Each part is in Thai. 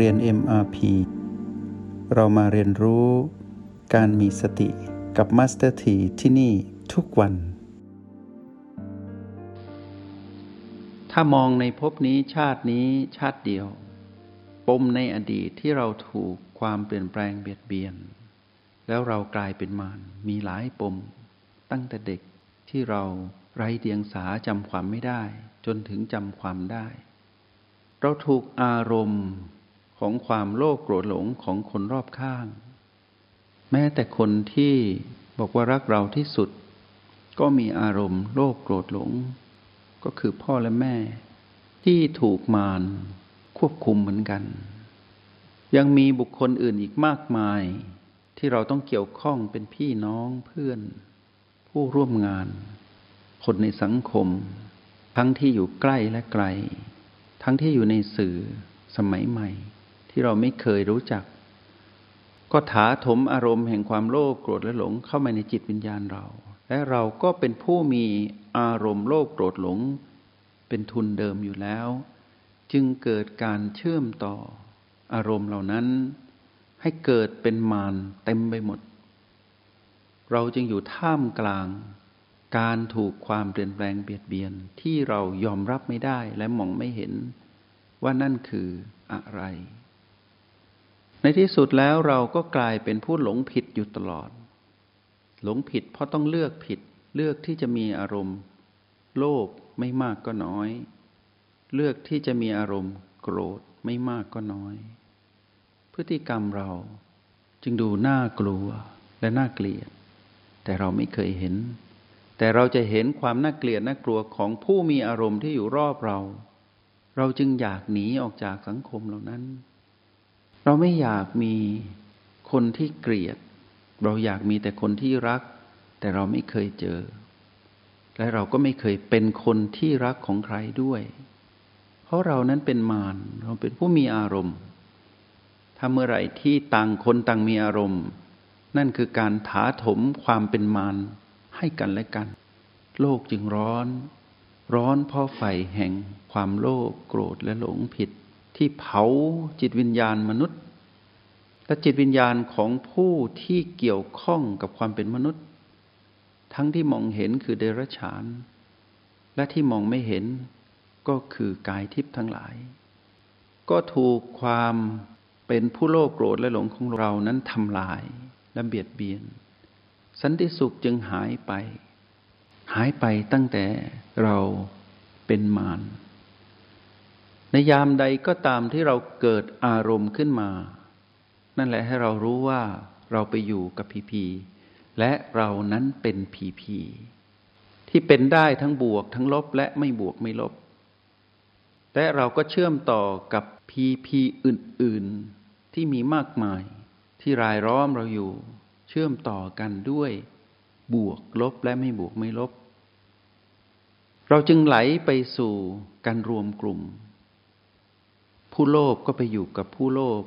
เรียน MRP เรามาเรียนรู้การมีสติกับ Master T ที่ที่นี่ทุกวัน ถ้ามองในภพนี้ชาตินี้ชาติเดียว ปมในอดีตที่เราถูกความเปลี่ยนแปลงเบียดเบียน แล้วเรากลายเป็นมารมีหลายปม ตั้งแต่เด็กที่เราไร้เดียงสาจำความไม่ได้ จนถึงจำความได้ เราถูกอารมณ์ ของความโลภโกรธหลงของคนรอบข้าง แม้แต่คนที่บอกว่ารักเราที่สุด ก็มีอารมณ์โลภโกรธหลง ก็คือพ่อและแม่ ที่ถูกมารควบคุมเหมือนกัน ยังมีบุคคลอื่นอีกมากมาย ที่เราต้องเกี่ยวข้องเป็นพี่น้องเพื่อน ผู้ร่วมงาน คนในสังคม ทั้งที่อยู่ใกล้และไกล ทั้งที่อยู่ในสื่อสมัยใหม่ ที่เราไม่เคยรู้จัก ก็ถาถมอารมณ์แห่งความโลภโกรธและหลงเข้ามาในจิตวิญญาณเรา และเราก็เป็นผู้มีอารมณ์โลภโกรธหลง เป็นทุนเดิมอยู่แล้ว จึงเกิดการเชื่อมต่ออารมณ์เหล่านั้น ให้เกิดเป็นมารเต็มไปหมด เราจึงอยู่ท่ามกลางการถูกความเปลี่ยนแปลงเบียดเบียนที่เรายอมรับไม่ได้และมองไม่เห็นว่านั่นคืออะไร ในที่สุดแล้วเราก็กลายเป็นผู้หลงผิดอยู่ตลอด หลงผิดเพราะต้องเลือกผิด เลือกที่จะมีอารมณ์ โลภไม่มากก็น้อย เลือกที่จะมีอารมณ์ โกรธไม่มากก็น้อย พฤติกรรมเราจึงดูน่ากลัวและน่าเกลียด แต่เราไม่เคยเห็น แต่เราจะเห็นความน่าเกลียดน่ากลัวของผู้มีอารมณ์ที่อยู่รอบเรา เราจึงอยากหนีออกจากสังคมเหล่านั้น เราไม่อยากมีคนที่เกลียด เราอยากมีแต่คนที่รัก แต่เราไม่เคยเจอ และเราก็ไม่เคยเป็นคนที่รักของใครด้วย เพราะเรานั้นเป็นมารเราเป็นผู้มีอารมณ์ถ้าเมื่อไหร่ที่ต่างคนต่างมีอารมณ์ นั่นคือการถาถมความเป็นมารให้กันและกัน โลกจึงร้อน ร้อนเพราะไฟแห่งความโลภโกรธและหลงผิด ที่เผาจิตวิญญาณมนุษย์ และจิตวิญญาณของผู้ที่เกี่ยวข้องกับความเป็นมนุษย์ ทั้งที่มองเห็นคือเดรัจฉาน และที่มองไม่เห็นก็คือกายทิพย์ทั้งหลาย ก็ถูกความเป็นผู้โลภโกรธและหลงของเรานั้นทำลายและเบียดเบียน สันติสุขจึงหายไป หายไปตั้งแต่เราเป็นมาร ในยามใดก็ตามที่เราเกิดอารมณ์ขึ้นมา นั่นแหละให้เรารู้ว่าเราไปอยู่กับพีพีและเรานั้นเป็นพีพีที่เป็นได้ทั้งบวกทั้งลบและไม่บวกไม่ลบ และเราก็เชื่อมต่อกับพีพีอื่น ๆ ที่มีมากมาย ที่รายล้อมเราอยู่ เชื่อมต่อกันด้วย บวกลบและไม่บวกไม่ลบ เราจึงไหลไปสู่การรวมกลุ่ม ผู้โลภก็ไปอยู่กับผู้โลภ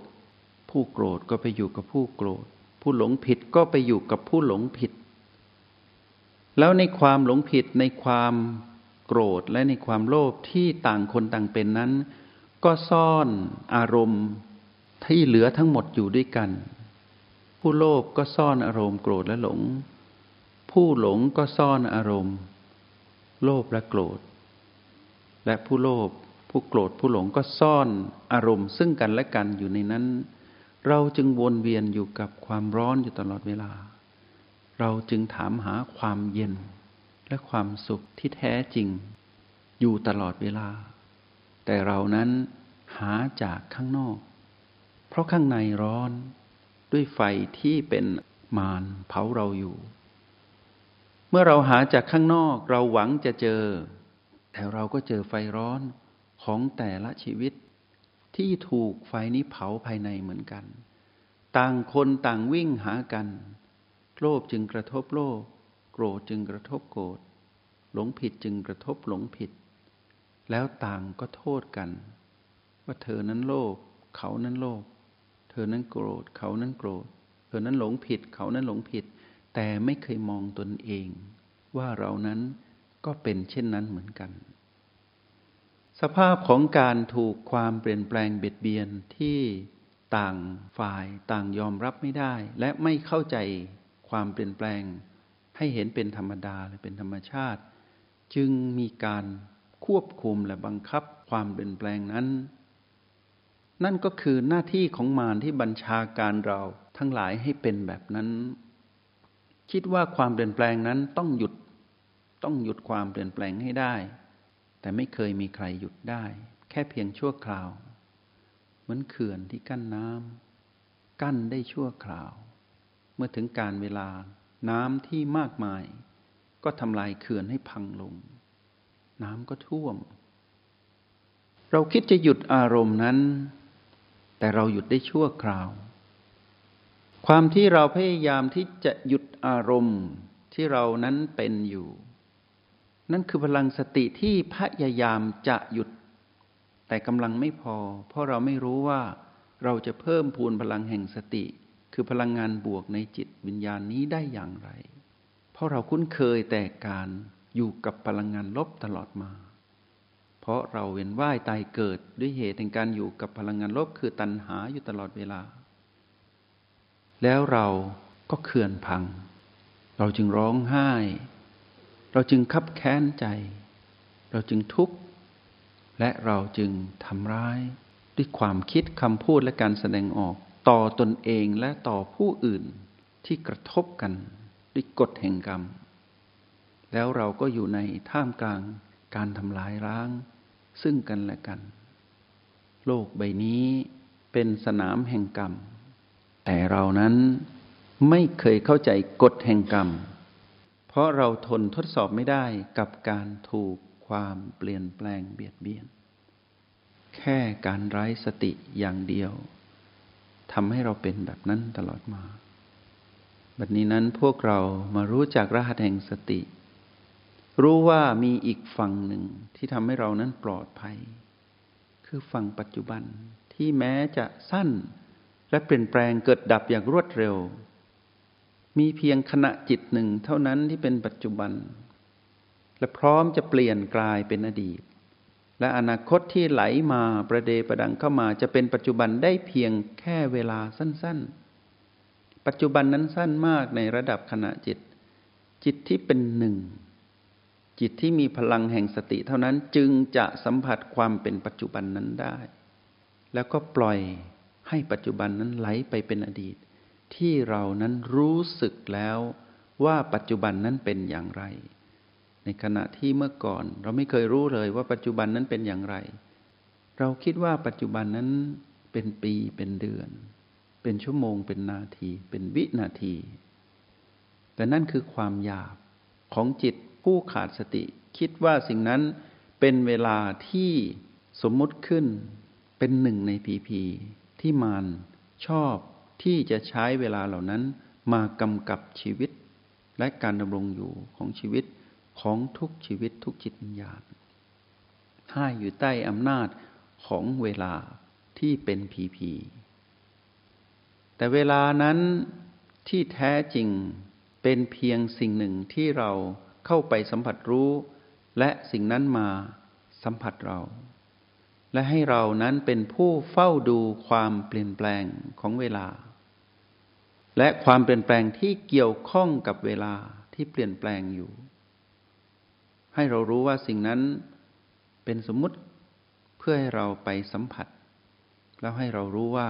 ผู้โกรธก็ไปอยู่กับผู้โกรธ ผู้หลงผิดก็ไปอยู่กับผู้หลงผิด แล้วในความหลงผิดในความโกรธและในความโลภที่ต่างคนต่างเป็นนั้น ก็ซ่อนอารมณ์ที่เหลือทั้งหมดอยู่ด้วยกัน ผู้โลภก็ซ่อนอารมณ์โกรธและหลง ผู้หลงก็ซ่อนอารมณ์ โลภและโกรธ และผู้โลภ ผู้โกรธผู้หลงก็ซ่อนอารมณ์ ซึ่งกันและกันอยู่ในนั้น เราจึงวนเวียนอยู่กับความร้อนอยู่ตลอดเวลา เราจึงถามหาความเย็นและความสุขที่แท้จริง อยู่ตลอดเวลา แต่เรานั้นหาจากข้างนอก เพราะข้างในร้อนด้วยไฟที่เป็นมารเผาเราอยู่ เมื่อเราหาจากข้างนอกเราหวังจะเจอ แต่เราก็เจอไฟร้อน ของแต่ละชีวิตที่ถูกไฟนี้เผาภายในเหมือนกัน ต่างคนต่างวิ่งหากัน โลภจึงกระทบโลภโกรธจึงกระทบโกรธ หลงผิดจึงกระทบหลงผิด แล้วต่างก็โทษกัน ว่าเธอนั้นโลภเขานั้นโลภเธอนั้นโกรธ เขานั้นโกรธ เธอนั้นหลงผิด เขานั้นหลงผิด แต่ไม่เคยมองตนเอง ว่าเรานั้นก็เป็นเช่นนั้นเหมือนกัน สภาพของการถูกความเปลี่ยนแปลงเบียดเบียนที่ต่างฝ่ายต่างยอมรับไม่ได้ และไม่เข้าใจความเปลี่ยนแปลง ให้เห็นเป็นธรรมดาและเป็นธรรมชาติ จึงมีการควบคุมและบังคับความเปลี่ยนแปลงนั้น นั่นก็คือหน้าที่ของมารที่บัญชาการเราทั้งหลายให้เป็นแบบนั้น คิดว่าความเปลี่ยนแปลงนั้นต้องหยุดต้องหยุดความเปลี่ยนแปลงให้ได้ แต่ไม่เคยมีใครหยุดได้ แค่เพียงชั่วคราว เหมือนเขื่อนที่กั้นน้ำกั้นได้ชั่วคราว เมื่อถึงการเวลาน้ำที่มากมาย ก็ทำลายเขื่อนให้พังลง น้ำก็ท่วม เราคิดจะหยุดอารมณ์นั้น แต่เราหยุดได้ชั่วคราว ความที่เราพยายามที่จะหยุดอารมณ์ที่เรานั้นเป็นอยู่ นั่นคือพลังสติที่พยายามจะหยุด แต่กำลังไม่พอ เพราะเราไม่รู้ว่าเราจะเพิ่มพูนพลังแห่งสติ คือพลังงานบวกในจิตวิญญาณนี้ได้อย่างไร เพราะเราคุ้นเคยแต่การอยู่กับพลังงานลบตลอดมา เพราะเราเวียนว่ายตายเกิดด้วยเหตุแห่งการอยู่กับพลังงานลบคือตัณหาอยู่ตลอดเวลา แล้วเราก็เขื่อนพัง เราจึงร้องไห้ เราจึงคับแค้นใจ เราจึงทุกข์ และเราจึงทำร้าย ด้วยความคิดคำพูดและการแสดงออก ต่อตนเองและต่อผู้อื่นที่กระทบกัน ด้วยกฎแห่งกรรม แล้วเราก็อยู่ในท่ามกลางการทำลายร้าง ซึ่งกันและกัน โลกใบนี้เป็นสนามแห่งกรรม แต่เรานั้นไม่เคยเข้าใจกฎแห่งกรรม ราะเราทนทดสอบไม่ได้กับการถูกความเปลี่ยนแปลงเบียดเบียน แค่การไร้สติอย่างเดียวทำให้เราเป็นแบบนั้นตลอดมา บัดนี้นั้นพวกเรามารู้จักรหัสแห่งสติ รู้ว่ามีอีกฝั่งหนึ่งที่ทำให้เรานั้นปลอดภัย คือฝั่งปัจจุบันที่แม้จะสั้นและเปลี่ยนแปลงเกิดดับอย่างรวดเร็ว มีเพียงขณะจิตหนึ่งเท่านั้นที่เป็นปัจจุบัน และพร้อมจะเปลี่ยนกลายเป็นอดีต และอนาคตที่ไหลมาประเดประดังเข้ามาจะเป็นปัจจุบันได้เพียงแค่เวลาสั้น ๆ ปัจจุบันนั้นสั้นมากในระดับขณะจิต จิตที่เป็นหนึ่ง จิตที่มีพลังแห่งสติเท่านั้นจึงจะสัมผัสความเป็นปัจจุบันนั้นได้ แล้วก็ปล่อยให้ปัจจุบันนั้นไหลไปเป็นอดีต ที่เรานั้นรู้สึกแล้วว่าปัจจุบันนั้นเป็นอย่างไร ในขณะที่เมื่อก่อน เราไม่เคยรู้เลยว่าปัจจุบันนั้นเป็นอย่างไร เราคิดว่าปัจจุบันนั้นเป็นปีเป็นเดือน เป็นชั่วโมงเป็นนาที เป็นวินาที แต่นั่นคือความหยาบของจิตผู้ขาดสติ คิดว่าสิ่งนั้นเป็นเวลาที่สมมุติขึ้นเป็นหนึ่งในพีพีที่มานชอบ ที่จะใช้เวลาเหล่านั้นมากำกับชีวิต และการดำรงอยู่ของชีวิตของทุกชีวิตทุกจิตวิญญาณให้อยู่ใต้อำนาจของเวลาที่เป็นผีผีแต่เวลานั้นที่แท้จริงเป็นเพียงสิ่งหนึ่งที่เราเข้าไปสัมผัสรู้ และสิ่งนั้นมาสัมผัสเรา และให้เรานั้นเป็นผู้เฝ้าดูความเปลี่ยนแปลงของเวลา และความเปลี่ยนแปลงที่เกี่ยวข้องกับเวลาที่เปลี่ยนแปลงอยู่ ให้เรารู้ว่าสิ่งนั้นเป็นสมมุติเพื่อให้เราไปสัมผัส แล้วให้เรารู้ว่า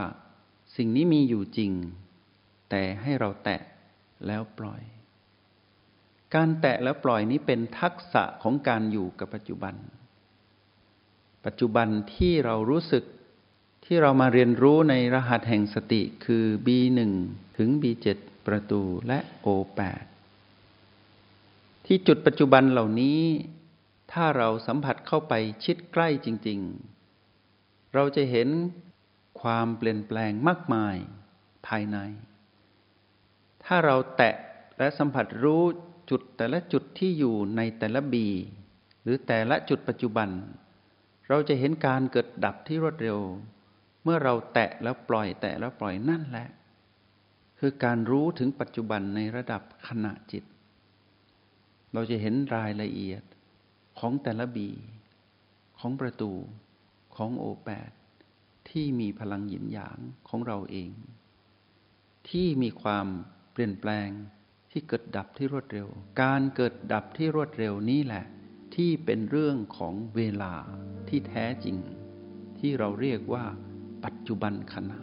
สิ่งนี้มีอยู่จริง แต่ให้เราแตะแล้วปล่อย การแตะแล้วปล่อยนี้เป็นทักษะของการอยู่กับปัจจุบัน ปัจจุบันที่เรารู้สึกที่เรามาเรียนรู้ในรหัสแห่งสติคือ B1 ถึง B7 ประตูและ O8 ที่จุดปัจจุบันเหล่านี้ ถ้าเราสัมผัสเข้าไปชิดใกล้จริง ๆ เราจะเห็นความเปลี่ยนแปลงมากมายภายใน ถ้าเราแตะและสัมผัสรู้จุดแต่ละจุดที่อยู่ในแต่ละบี หรือแต่ละจุดปัจจุบัน เราจะเห็นการเกิดดับที่รวดเร็ว เมื่อเราแตะแล้วปล่อยแตะแล้วปล่อยนั่นแหละ คือการรู้ถึงปัจจุบันในระดับขณะจิต เราจะเห็นรายละเอียดของแต่ละบี ของประตูของโอแปดที่มีพลังหยินหยางของเราเอง ที่มีความเปลี่ยนแปลงที่เกิดดับที่รวดเร็ว การเกิดดับที่รวดเร็วนี้แหละ ที่เป็นเรื่องของเวลา ที่แท้จริง ที่เราเรียกว่า ปัจจุบันขณะ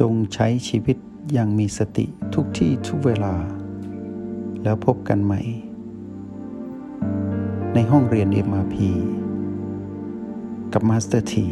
จงใช้ชีวิตอย่างมีสติทุกที่ทุกเวลา แล้วพบกันใหม่ ในห้องเรียน MRP กับมาสเตอร์ที